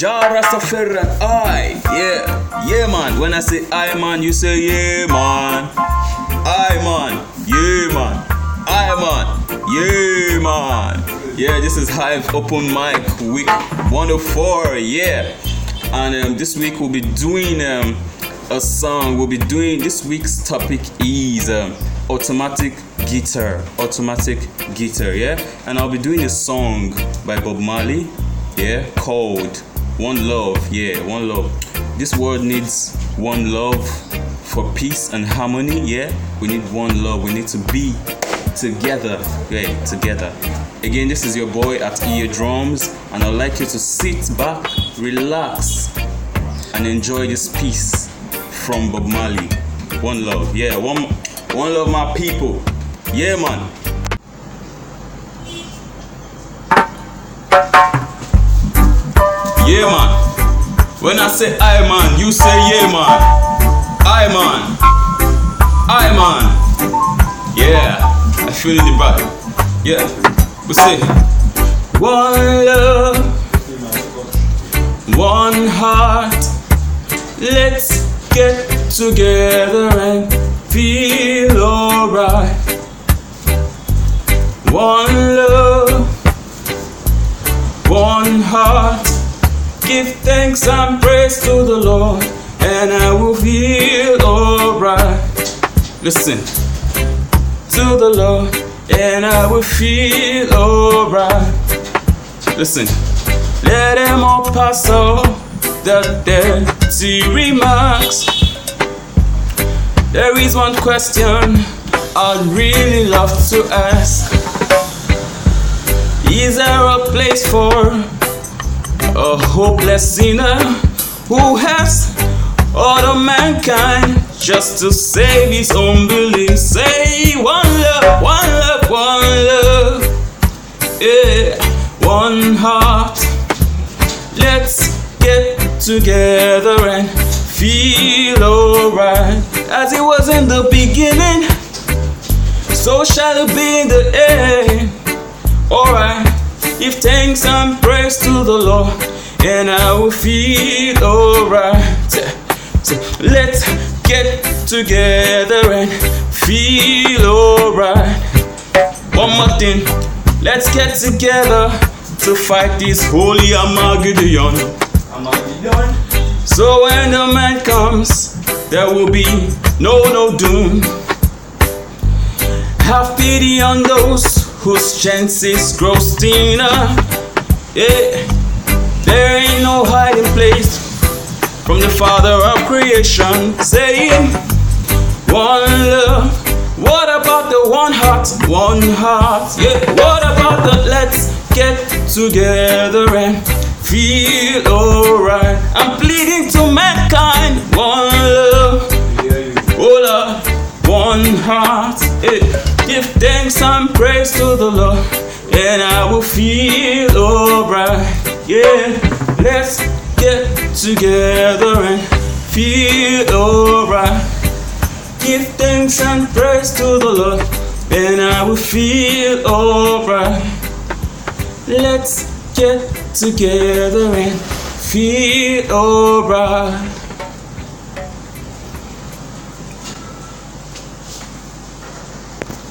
Jah Rastafari and I. Yeah, yeah, man. When I say I, man, you say yeah, man. I, man. Yeah, man. I, man. Yeah, man. Yeah, this is Hive Open Mic Week 104. Yeah. And um, this week we'll be doing um, a song. We'll be doing this week's topic is um, automatic guitar. Automatic guitar, yeah. And I'll be doing a song by Bob Marley, yeah, called One Love. Yeah, One Love. This world needs one love for peace and harmony. Yeah, we need one love. We need to be together. Yeah, together. Again, this is your boy at Ear Drums, and I'd like you to sit back, relax, and enjoy this piece from Bob Marley. One love, yeah, one, one love, my people. Yeah, man. Yeah, man. When I say I, man, you say yeah, man. I, man. I, man. Yeah, I feel in the vibe. Yeah, we say one love, one heart. Let's get together and feel alright. One love, Thanks and praise to the Lord, and I will feel alright. Listen to the Lord, and I will feel alright. Listen, let them all pass all the dirty remarks. There is one question I'd really love to ask. Is there a place for a hopeless sinner who has all of mankind just to save his own belief? Say one love, one love, one love, yeah, one heart. Let's get together and feel alright as it was in the beginning. So shall it be in the end. Alright, give thanks and praise to the Lord, and I will feel alright. So let's get together and feel alright. One more thing, let's get together to fight this holy Armageddon. So when the man comes, there will be no no doom. Have pity on those whose chances grow thinner. Yeah, there ain't no hiding place from the Father of creation. Saying, one love. What about the one heart? One heart. Yeah. What about the let's get together and feel alright? I'm pleading to mankind. One love. Oh Lord, one heart. eh. Give thanks and praise to the Lord, and I will feel alright. Yeah, let's get together and feel alright. Give thanks and praise to the Lord, and I will feel alright. Let's get together and feel alright.